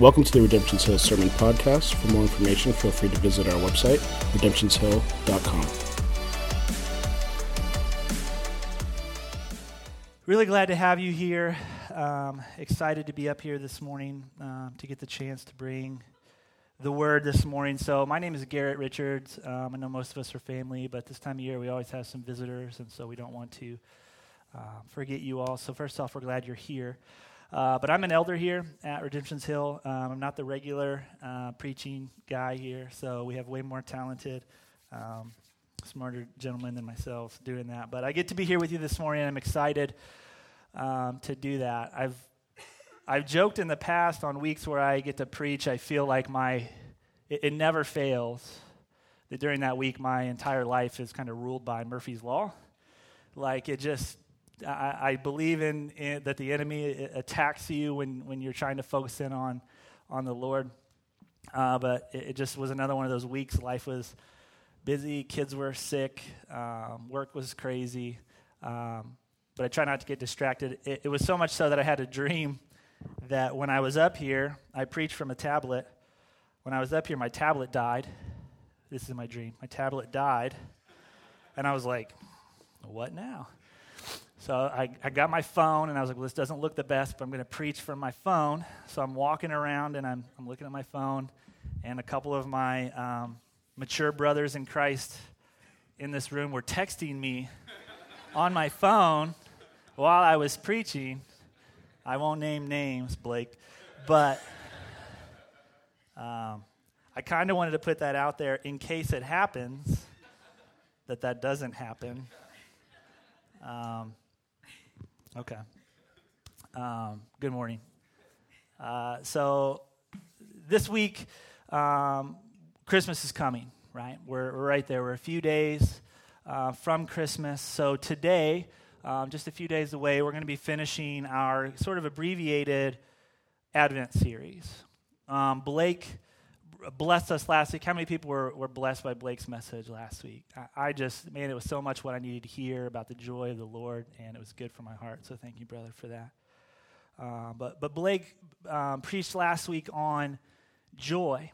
Welcome to the Redemption's Hill Sermon Podcast. For more information, feel free to visit our website, redemptionshill.com. Really glad to have you here. Um, excited to be up here this morning um, to get the chance to bring the word this morning. So, my name is Garrett Richards. Um, I know most of us are family, but this time of year we always have some visitors, and so we don't want to uh, forget you all. So, first off, we're glad you're here. Uh, but I'm an elder here at Redemption's Hill. Um, I'm not the regular uh, preaching guy here, so we have way more talented, um, smarter gentlemen than myself doing that. But I get to be here with you this morning. I'm excited um, to do that. I've I've joked in the past on weeks where I get to preach. I feel like my it, it never fails that during that week my entire life is kind of ruled by Murphy's law. Like it just I, I believe in, in, that the enemy attacks you when, when you're trying to focus in on, on the Lord. Uh, but it, it, just was another one of those weeks. Life was busy, kids were sick, um, work was crazy. Um, but I try not to get distracted. It, it was so much so that I had a dream that when I was up here, I preached from a tablet. When I was up here, my tablet died. This is my dream. My tablet died. And I was like, what now? So I, I got my phone and I was like, well, this doesn't look the best, but I'm going to preach from my phone. So I'm walking around and I'm, I'm looking at my phone, and a couple of my um, mature brothers in Christ in this room were texting me on my phone while I was preaching. I won't name names, Blake, but um, I kind of wanted to put that out there in case it happens, that that doesn't happen. Um, Okay. Um, good morning. Uh, so this week, um, Christmas is coming, right? We're, we're, right there. We're a few days uh, from Christmas. So today, um, just a few days away, we're going to be finishing our sort of abbreviated Advent series. Um, Blake blessed us last week. How many people were, were blessed by Blake's message last week? I, I, just, man, it was so much what I needed to hear about the joy of the Lord, and it was good for my heart. So thank you, brother, for that. Uh, but, but Blake um, preached last week on joy.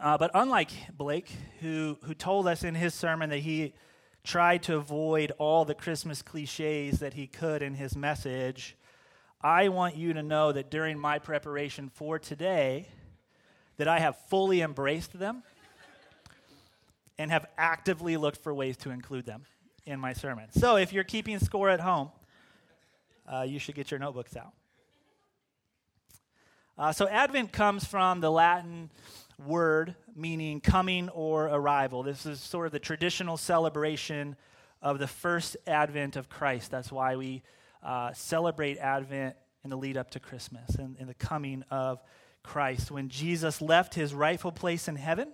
Uh, but unlike Blake, who, who told us in his sermon that he tried to avoid all the Christmas cliches that he could in his message, I want you to know that during my preparation for today, that I have fully embraced them and have actively looked for ways to include them in my sermon. So if you're keeping score at home, uh, you should get your notebooks out. Uh, so Advent comes from the Latin word meaning coming or arrival. This is sort of the traditional celebration of the first Advent of Christ. That's why we uh, celebrate Advent in the lead up to Christmas and, and the coming of Christ, when Jesus left his rightful place in heaven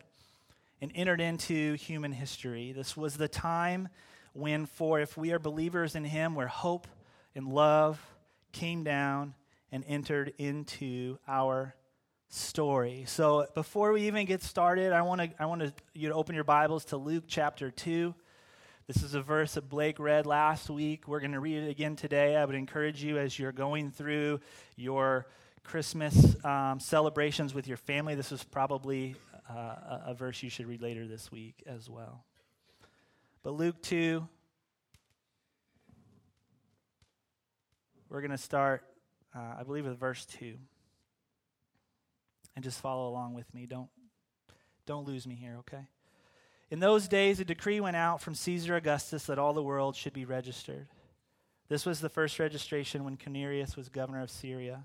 and entered into human history. This was the time when, for if we are believers in him, where hope and love came down and entered into our story. So before we even get started, I want to I want you to open your Bibles to Luke chapter 2. This is a verse that Blake read last week. We're going to read it again today. I would encourage you as you're going through your Christmas um, celebrations with your family, this is probably uh, a, a verse you should read later this week as well. But Luke 2, we're going to start, uh, I believe, with verse 2. And just follow along with me. Don't, don't lose me here, okay? In those days, a decree went out from Caesar Augustus that all the world should be registered. This was the first registration when Quirinius was governor of Syria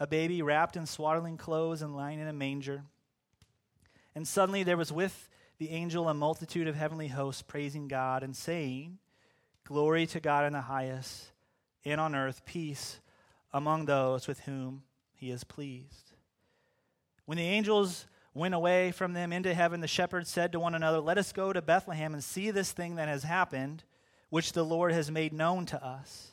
a baby wrapped in swaddling clothes and lying in a manger. And suddenly there was with the angel a multitude of heavenly hosts praising God and saying, Glory to God in the highest, and on earth peace among those with whom he is pleased. When the angels went away from them into heaven, the shepherds said to one another, Let us go to Bethlehem and see this thing that has happened, which the Lord has made known to us.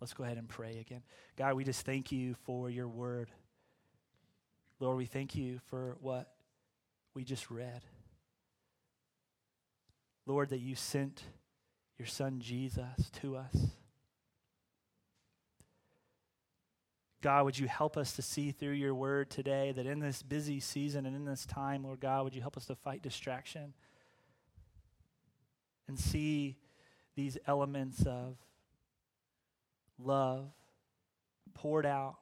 Let's go ahead and pray again. God, we just thank you for your word. Lord, we thank you for what we just read. Lord, that you sent your son Jesus to us God, would you help us to see through your word today that in this busy season and in this time, Lord God, would you help us to fight distraction and see these elements of love poured out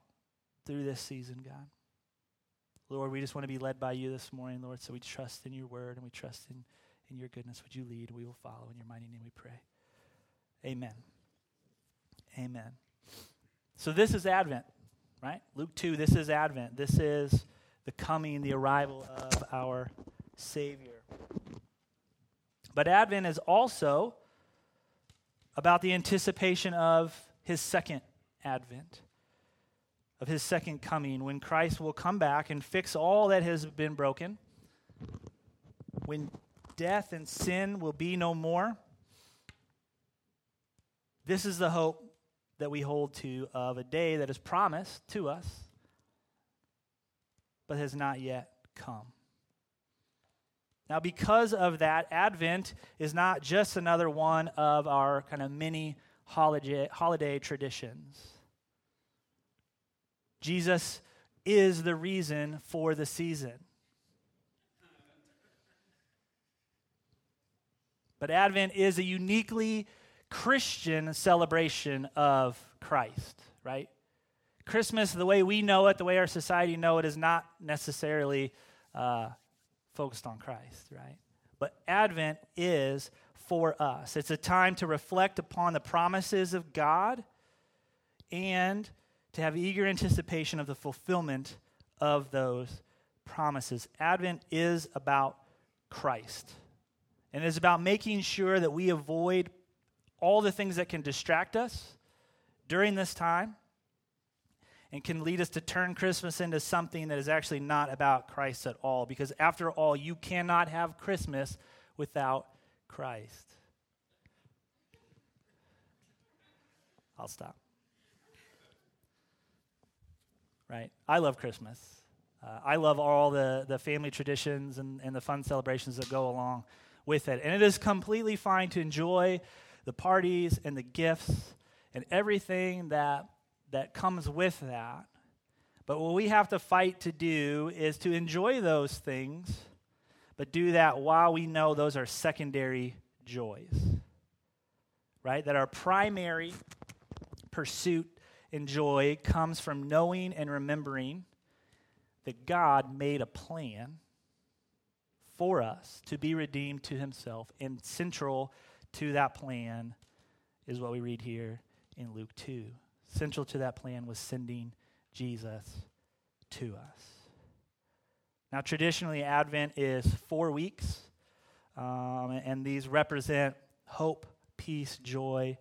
through this season, God. Lord, we just want to be led by you this morning, Lord, so we trust in your word and we trust in, in your goodness. Would you lead? We will follow. In your mighty name we pray. Amen. Amen. So this is Advent right? Luke 2, this is Advent. This is the coming, the arrival of our Savior. But Advent is also about the anticipation of his second advent, of his second coming, when Christ will come back and fix all that has been broken, when death and sin will be no more. This is the hope that we hold to of a day that is promised to us, but has not yet come. Now, because of that, Advent is not just another one of our kind of mini holiday, holiday traditions. Jesus is the reason for the season. But Advent is a uniquely Christian celebration of Christ, right? Christmas, the way we know it, the way our society know it, is not necessarily uh, focused on Christ, right? But Advent is for us. It's a time to reflect upon the promises of God and to have eager anticipation of the fulfillment of those promises. Advent is about Christ. And it is about making sure that we avoid all the things that can distract us during this time and can lead us to turn Christmas into something that is actually not about Christ at all. Because after all, you cannot have Christmas without Christ. I'll stop. Right? I love Christmas. Uh, I love all the, the family traditions and, and the fun celebrations that go along with it. And it is completely fine to enjoy the parties and the gifts and everything that, that comes with that. But what we have to fight to do is to enjoy those things, but do that while we know those are secondary joys. Right? That our primary pursuit and joy comes from knowing and remembering that God made a plan for us to be redeemed to himself and central to that plan is what we read here in Luke 2. Central to that plan was sending Jesus to us. Now, traditionally, Advent is four weeks, um, and these represent hope, peace, joy,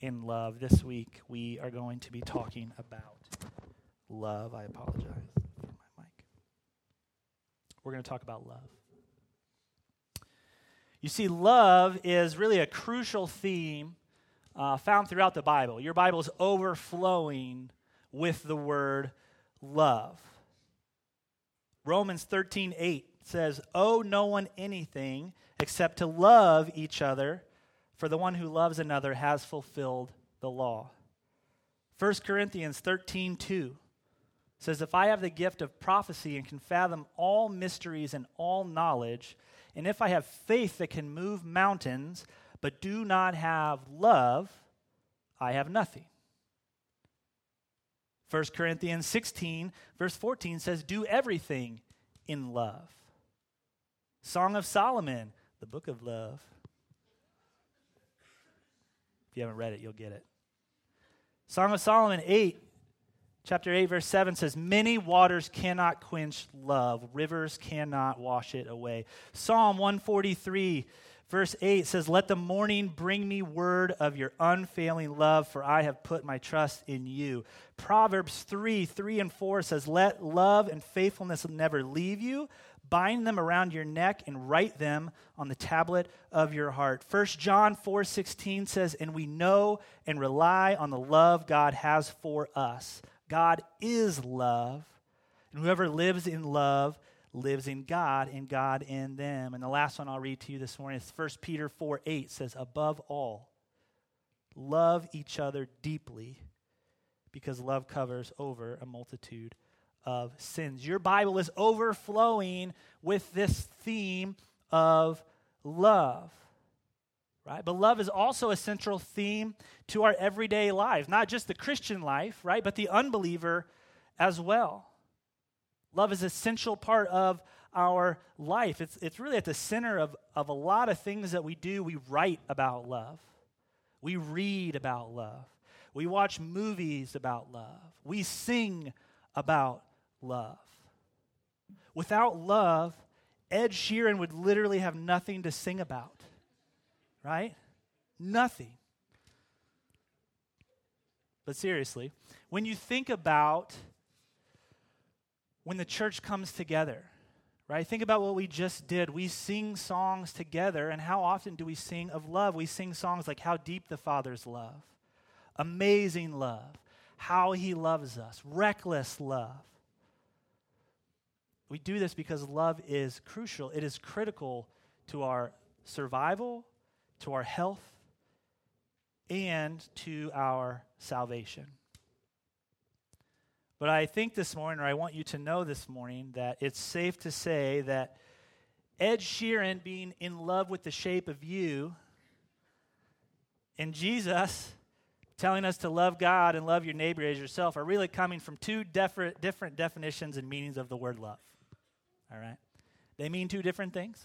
and love. This week, we are going to be talking about love. I apologize for my mic. We're going to talk about love. You see, love is really a crucial theme uh, found throughout the Bible. Your Bible is overflowing with the word love. Romans 13, 8 says, Owe no one anything except to love each other, for the one who loves another has fulfilled the law. 1 Corinthians 13, 2 says, If I have the gift of prophecy and can fathom all mysteries and all knowledge, and if I have faith that can move mountains, but do not have love, I have nothing. 1 Corinthians 16, verse 14 says, Do everything in love. Song of Solomon, the book of love. If you haven't read it, you'll get it. Song of Solomon 8, chapter 8, verse 7 says, Many waters cannot quench love, rivers cannot wash it away. Psalm 143, verse 8 says, Let the morning bring me word of your unfailing love, for I have put my trust in you. Proverbs 3, 3 and 4 says, Let love and faithfulness never leave you. Bind them around your neck and write them on the tablet of your heart. 1 John 4 16 says, And we know and rely on the love God has for us. God is love, and whoever lives in love lives in God and God in them. And the last one I'll read to you this morning is 1 Peter 4 8 says, Above all, love each other deeply because love covers over a multitude of sins. Your Bible is overflowing with this theme of love. Right? But love is also a central theme to our everyday lives, not just the Christian life, right? But the unbeliever as well. Love is an essential part of our life. It's, it's really at the center of, of a lot of things that we do. We write about love, we read about love, we watch movies about love, we sing about love. Without love, Ed Sheeran would literally have nothing to sing about, right? Nothing. But seriously, when you think about when the church comes together, right? Think about what we just did. We sing songs together, and how often do we sing of love? We sing songs like How Deep the Father's Love, Amazing Love, How He Loves Us, Reckless Love. We do this because love is crucial, it is critical to our survival, to our health, and to our salvation. But I think this morning, or I want you to know this morning, that it's safe to say that Ed Sheeran being in love with the shape of you and Jesus telling us to love God and love your neighbor as yourself are really coming from two different, definitions and meanings of the word love all right? They mean two different things.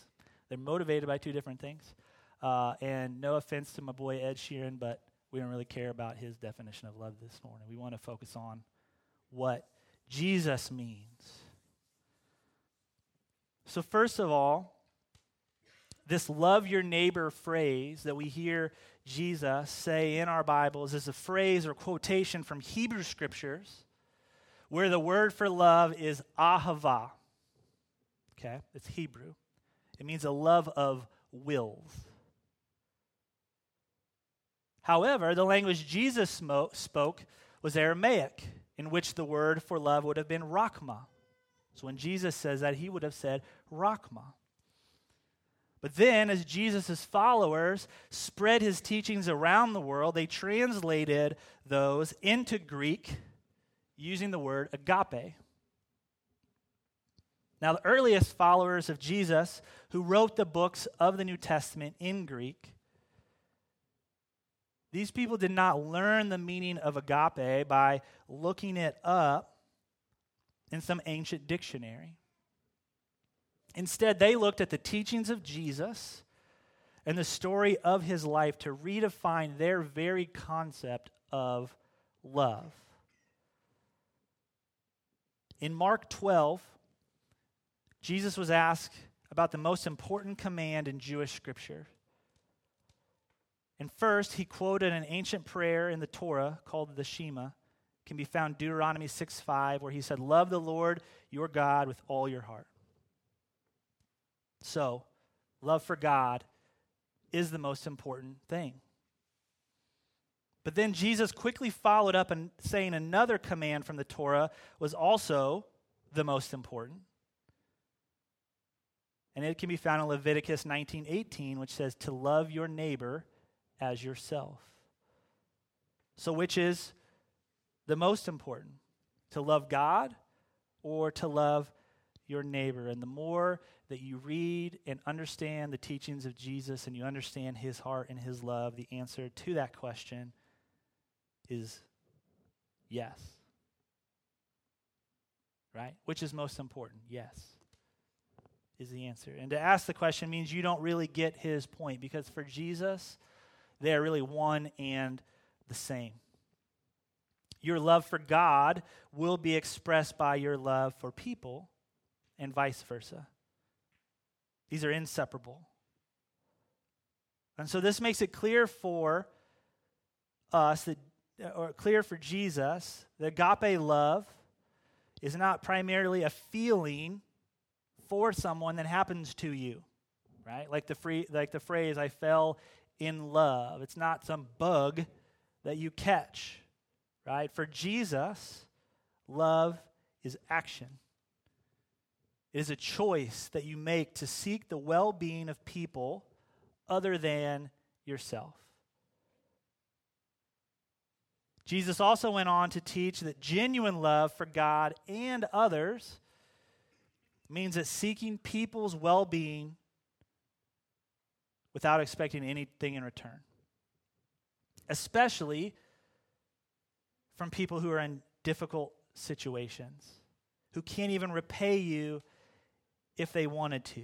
They're motivated by two different things. Uh, and no offense to my boy Ed Sheeran, but we don't really care about his definition of love this morning. We want to focus on what Jesus means. So, first of all, this love your neighbor phrase that we hear Jesus say in our Bibles is a phrase or quotation from Hebrew scriptures where the word for love is ahava okay? It's Hebrew. It means a love of wills. However, the language Jesus spoke was Aramaic, in which the word for love would have been rakma. So when Jesus says that, he would have said rakma. But then, as Jesus' followers spread his teachings around the world, they translated those into Greek using the word agape. Now, the earliest followers of Jesus who wrote the books of the New Testament in Greek, these people did not learn the meaning of agape by looking it up in some ancient dictionary. Instead, they looked at the teachings of Jesus and the story of his life to redefine their very concept of love. In Mark 12, Jesus was asked about the most important command in Jewish scripture. And first, he quoted an ancient prayer in the Torah called the Shema. It can be found Deuteronomy 6 5, where he said, Love the Lord your God with all your heart. So, love for God is the most important thing. But then Jesus quickly followed up and saying another command from the Torah was also the most important. And it can be found in Leviticus 19:18 which says to love your neighbor as yourself. So which is the most important? To love God or to love your neighbor? And the more that you read and understand the teachings of Jesus and you understand his heart and his love, the answer to that question is yes. Right? Which is most important? Yes, is the answer. And to ask the question means you don't really get his point because for Jesus, they are really one and the same. Your love for God will be expressed by your love for people, and vice versa. These are inseparable. And so this makes it clear for us that or clear for Jesus, the agape love is not primarily a feeling for someone that happens to you, right? Like the free, like the phrase "I fell in love." It's not some bug that you catch, right? For Jesus, love is action. It is a choice that you make to seek the well-being of people other than yourself. Jesus also went on to teach that genuine love for God and others means that seeking people's well being without expecting anything in return, especially from people who are in difficult situations, who can't even repay you if they wanted to.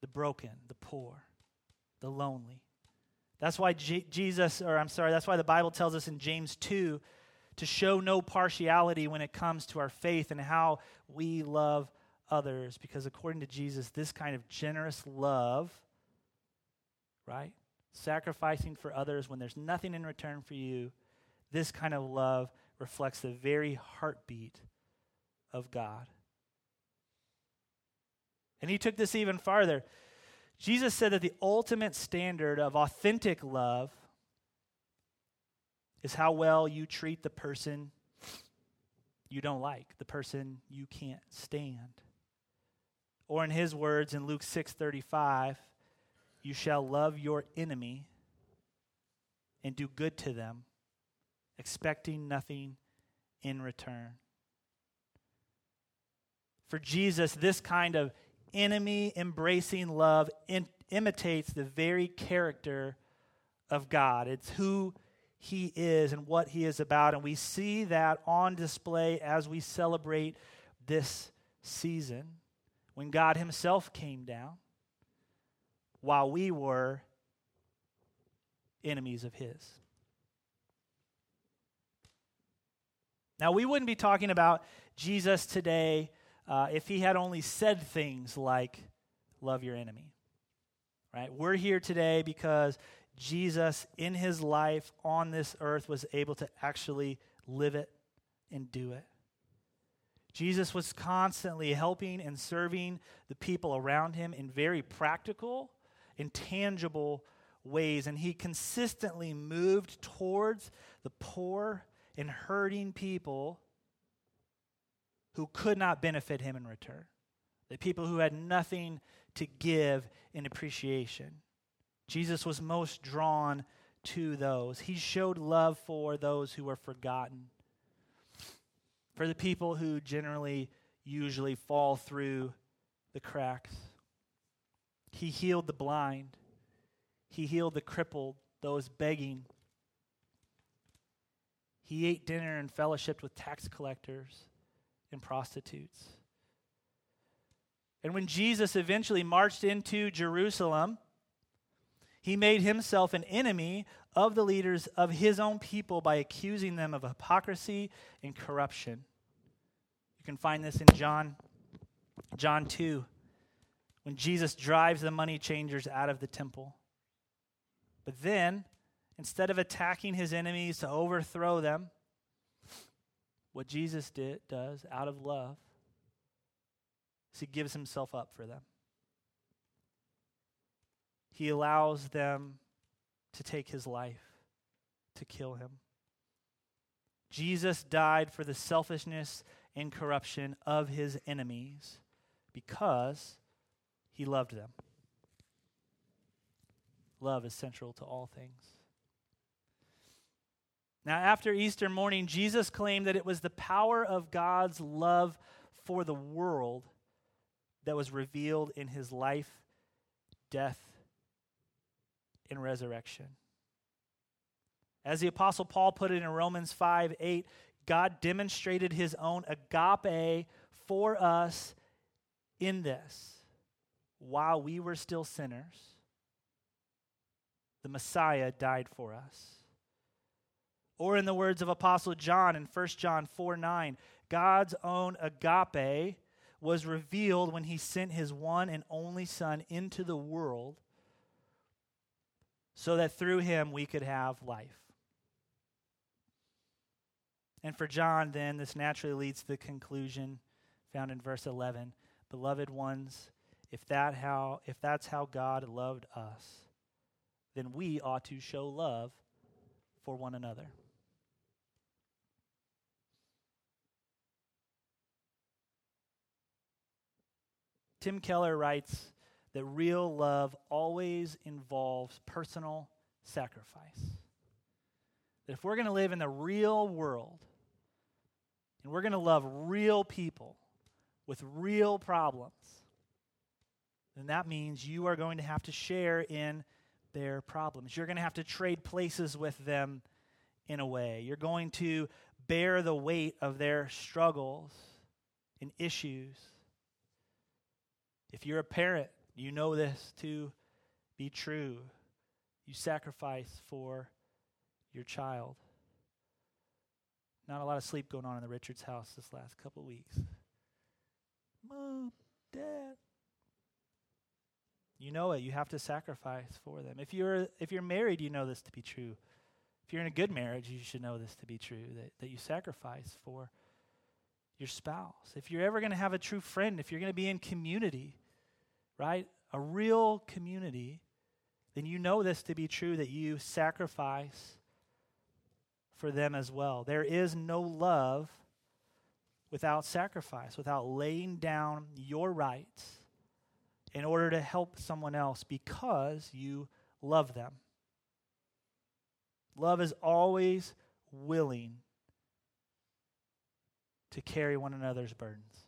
The broken, the poor, the lonely. That's why G- Jesus, or I'm sorry, that's why the Bible tells us in James 2 to show no partiality when it comes to our faith and how we love others. Because according to Jesus, this kind of generous love, right? Sacrificing for others when there's nothing in return for you, this kind of love reflects the very heartbeat of God. And he took this even farther. Jesus said that the ultimate standard of authentic love is how well you treat the person you don't like, the person you can't stand. Or in his words in Luke 6:35, you shall love your enemy and do good to them, expecting nothing in return. For Jesus, this kind of enemy embracing love in, imitates the very character of God. It's who he is and what he is about. And we see that on display as we celebrate this season when God himself came down while we were enemies of his. Now, we wouldn't be talking about Jesus today uh, if he had only said things like, love your enemy. Right? We're here today because Jesus, in his life on this earth, was able to actually live it and do it. Jesus was constantly helping and serving the people around him in very practical and tangible ways. And he consistently moved towards the poor and hurting people who could not benefit him in return, the people who had nothing to give in appreciation. Jesus was most drawn to those. He showed love for those who were forgotten, for the people who generally, usually fall through the cracks. He healed the blind, he healed the crippled, those begging. He ate dinner and fellowshiped with tax collectors and prostitutes. And when Jesus eventually marched into Jerusalem, he made himself an enemy of the leaders of his own people by accusing them of hypocrisy and corruption. Can find this in John John 2 when Jesus drives the money changers out of the temple. But then, instead of attacking his enemies to overthrow them, what Jesus did, does out of love is he gives himself up for them. He allows them to take his life to kill him. Jesus died for the selfishness and corruption of his enemies because he loved them. Love is central to all things. Now, after Easter morning, Jesus claimed that it was the power of God's love for the world that was revealed in his life, death, and resurrection. As the Apostle Paul put it in Romans 5 8, God demonstrated his own agape for us in this. While we were still sinners, the Messiah died for us. Or, in the words of Apostle John in 1 John 4 9, God's own agape was revealed when he sent his one and only Son into the world so that through him we could have life. And for John, then, this naturally leads to the conclusion found in verse 11 Beloved ones, if, that how, if that's how God loved us, then we ought to show love for one another. Tim Keller writes that real love always involves personal sacrifice. That if we're going to live in the real world and we're going to love real people with real problems, then that means you are going to have to share in their problems. You're going to have to trade places with them in a way. You're going to bear the weight of their struggles and issues. If you're a parent, you know this to be true. You sacrifice for your child. Not a lot of sleep going on in the Richards house this last couple weeks. Mom, Dad. You know it. You have to sacrifice for them. If you're if you're married, you know this to be true. If you're in a good marriage, you should know this to be true, that, that you sacrifice for your spouse. If you're ever going to have a true friend, if you're going to be in community, right? A real community, then you know this to be true that you sacrifice for them as well. There is no love without sacrifice, without laying down your rights in order to help someone else because you love them. Love is always willing to carry one another's burdens.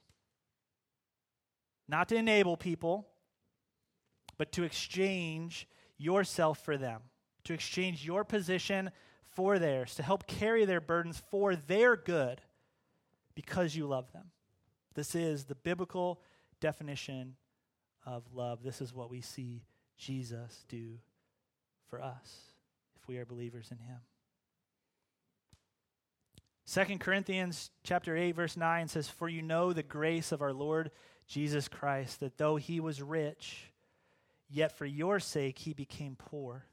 Not to enable people, but to exchange yourself for them, to exchange your position for theirs, to help carry their burdens for their good because you love them. This is the biblical definition of love. This is what we see Jesus do for us if we are believers in him. 2 Corinthians chapter 8 verse 9 says for you know the grace of our Lord Jesus Christ that though he was rich yet for your sake he became poor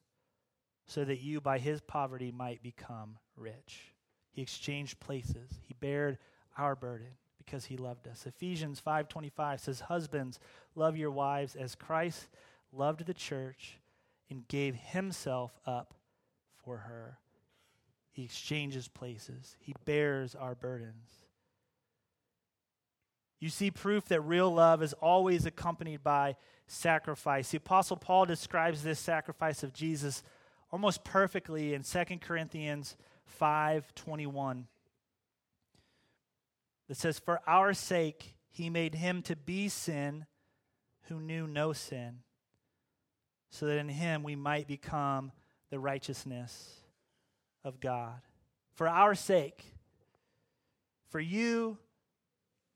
so that you by his poverty might become rich. He exchanged places. He bared our burden because he loved us. Ephesians 5:25 says husbands love your wives as Christ loved the church and gave himself up for her. He exchanges places. He bears our burdens. You see proof that real love is always accompanied by sacrifice. The apostle Paul describes this sacrifice of Jesus almost perfectly in 2 Corinthians 5:21 that says, For our sake he made him to be sin who knew no sin, so that in him we might become the righteousness of God. For our sake, for you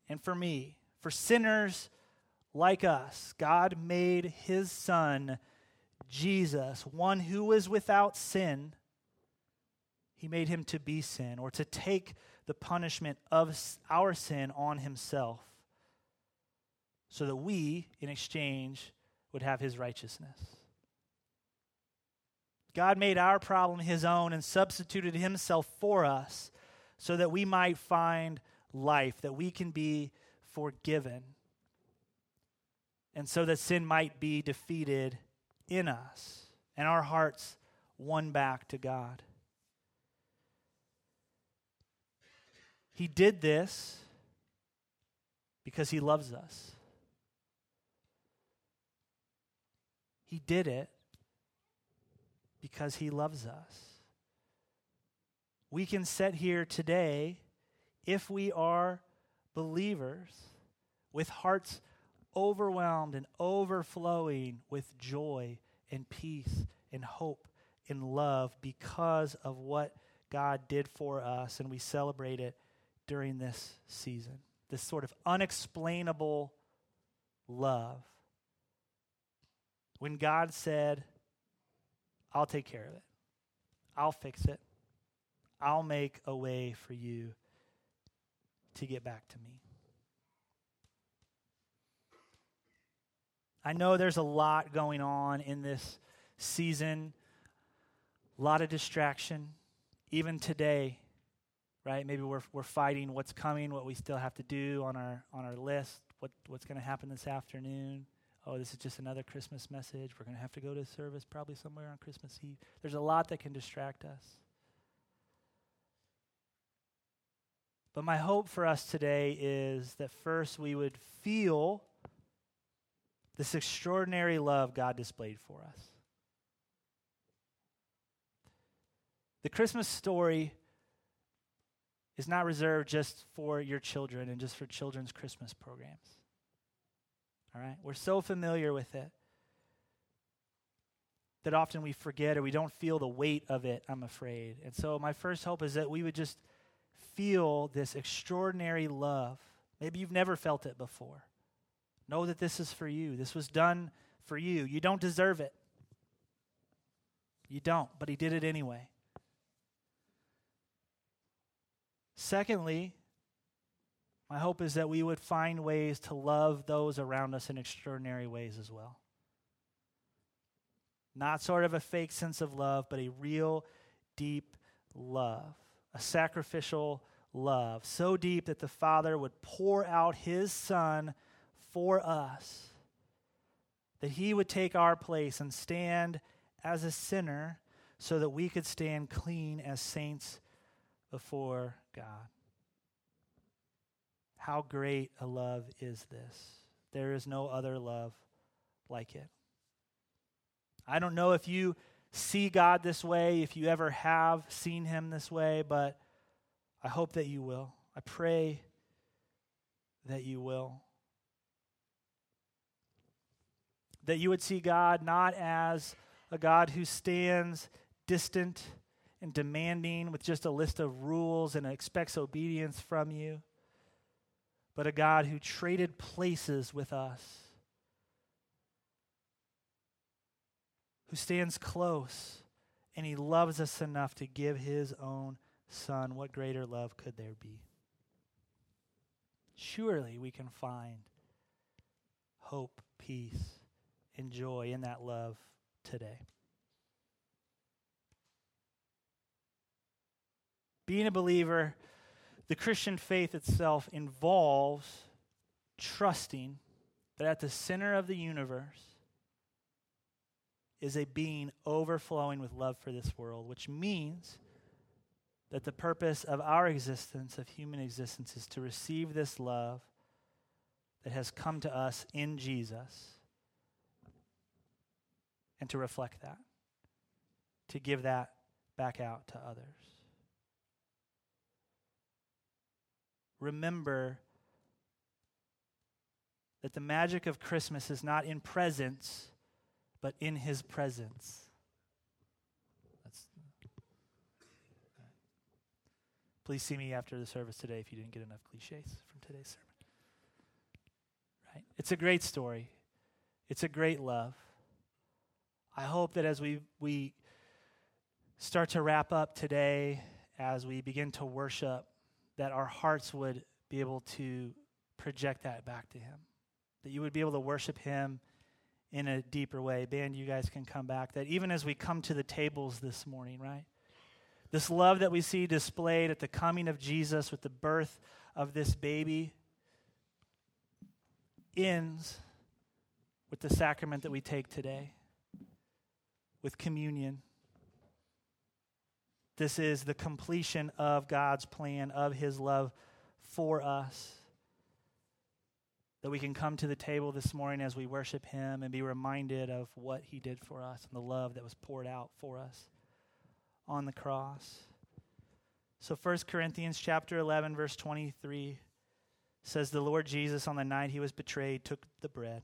and for me, for sinners like us, God made his son, Jesus, one who was without sin he made him to be sin or to take the punishment of our sin on himself so that we, in exchange, would have his righteousness. God made our problem his own and substituted himself for us so that we might find life, that we can be forgiven, and so that sin might be defeated in us and our hearts won back to God. He did this because he loves us. He did it because he loves us. We can sit here today if we are believers with hearts overwhelmed and overflowing with joy and peace and hope and love because of what God did for us, and we celebrate it during this season. This sort of unexplainable love. When God said, I'll take care of it, I'll fix it, I'll make a way for you to get back to me. I know there's a lot going on in this season, a lot of distraction. Even today, right? Maybe we're, we're fighting what's coming, what we still have to do on our, on our list, what, what's going to happen this afternoon. Oh, this is just another Christmas message. We're going to have to go to service probably somewhere on Christmas Eve. There's a lot that can distract us. But my hope for us today is that first we would feel this extraordinary love God displayed for us. The Christmas story is not reserved just for your children and just for children's Christmas programs. All right? We're so familiar with it that often we forget or we don't feel the weight of it, I'm afraid. And so, my first hope is that we would just feel this extraordinary love. Maybe you've never felt it before. Know that this is for you. This was done for you. You don't deserve it. You don't, but He did it anyway. Secondly, my hope is that we would find ways to love those around us in extraordinary ways as well. Not sort of a fake sense of love, but a real, deep love, a sacrificial love, so deep that the Father would pour out His Son for us, that He would take our place and stand as a sinner so that we could stand clean as saints before God. How great a love is this? There is no other love like it. I don't know if you see God this way, if you ever have seen Him this way, but I hope that you will. I pray that you will. That you would see God not as a God who stands distant and demanding with just a list of rules and expects obedience from you, but a God who traded places with us, who stands close, and he loves us enough to give his own son. What greater love could there be? Surely we can find hope, peace, and joy in that love today. Being a believer, the Christian faith itself involves trusting that at the center of the universe is a being overflowing with love for this world, which means that the purpose of our existence, of human existence, is to receive this love that has come to us in Jesus and to reflect that, to give that back out to others. remember that the magic of Christmas is not in presents, but in his presence. That's, Please see me after the service today if you didn't get enough cliches from today's sermon. Right? It's a great story. It's a great love. I hope that as we, we start to wrap up today, as we begin to worship, that our hearts would be able to project that back to Him. That you would be able to worship Him in a deeper way. Band, you guys can come back. That even as we come to the tables this morning, right? This love that we see displayed at the coming of Jesus with the birth of this baby ends with the sacrament that we take today, with communion This is the completion of God's plan, of his love for us. That we can come to the table this morning as we worship him and be reminded of what he did for us and the love that was poured out for us on the cross. So 1 Corinthians chapter 11 verse 23 says the Lord Jesus on the night he was betrayed took the bread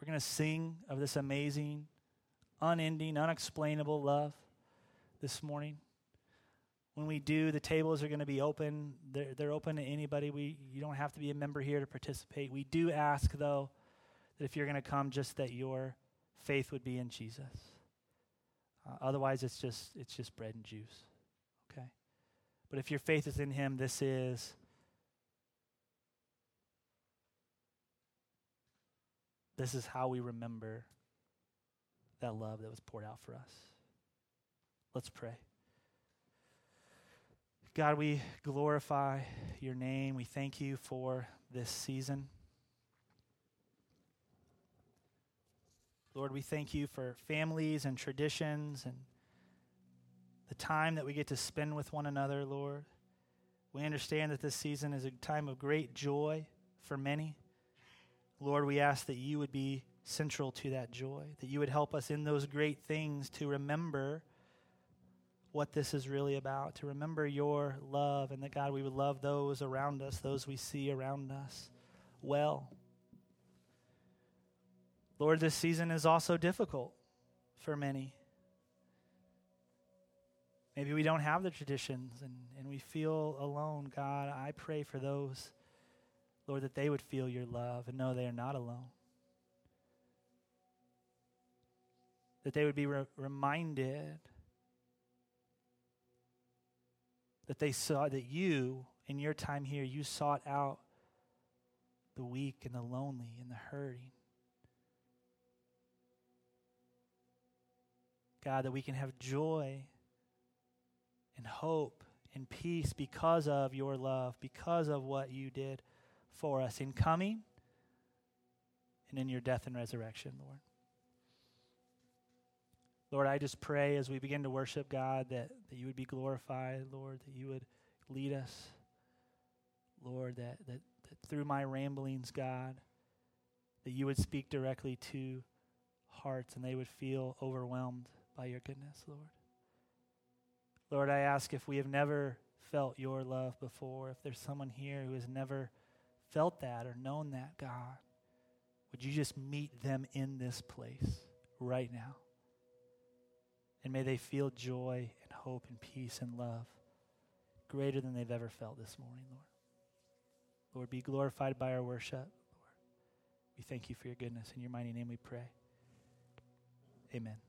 We're going to sing of this amazing, unending, unexplainable love this morning. When we do, the tables are going to be open. They're, they're open to anybody. We, you don't have to be a member here to participate. We do ask, though, that if you're going to come, just that your faith would be in Jesus. Uh, otherwise, it's just, it's just bread and juice. Okay? But if your faith is in Him, this is This is how we remember that love that was poured out for us. Let's pray. God, we glorify your name. We thank you for this season. Lord, we thank you for families and traditions and the time that we get to spend with one another, Lord. We understand that this season is a time of great joy for many. Lord, we ask that you would be central to that joy, that you would help us in those great things to remember what this is really about, to remember your love, and that, God, we would love those around us, those we see around us well. Lord, this season is also difficult for many. Maybe we don't have the traditions and, and we feel alone. God, I pray for those Lord, that they would feel your love and know they are not alone. That they would be re- reminded that they saw that you, in your time here, you sought out the weak and the lonely and the hurting. God, that we can have joy and hope and peace because of your love, because of what you did for us in coming and in your death and resurrection, Lord. Lord, I just pray as we begin to worship God that, that you would be glorified, Lord, that you would lead us, Lord, that, that, that through my ramblings, God, that you would speak directly to hearts and they would feel overwhelmed by your goodness, Lord. Lord, I ask if we have never felt your love before, if there's someone here who has never felt that or known that, God, would you just meet them in this place right now? And may they feel joy and hope and peace and love greater than they've ever felt this morning, Lord. Lord, be glorified by our worship. Lord, we thank you for your goodness. In your mighty name we pray. Amen.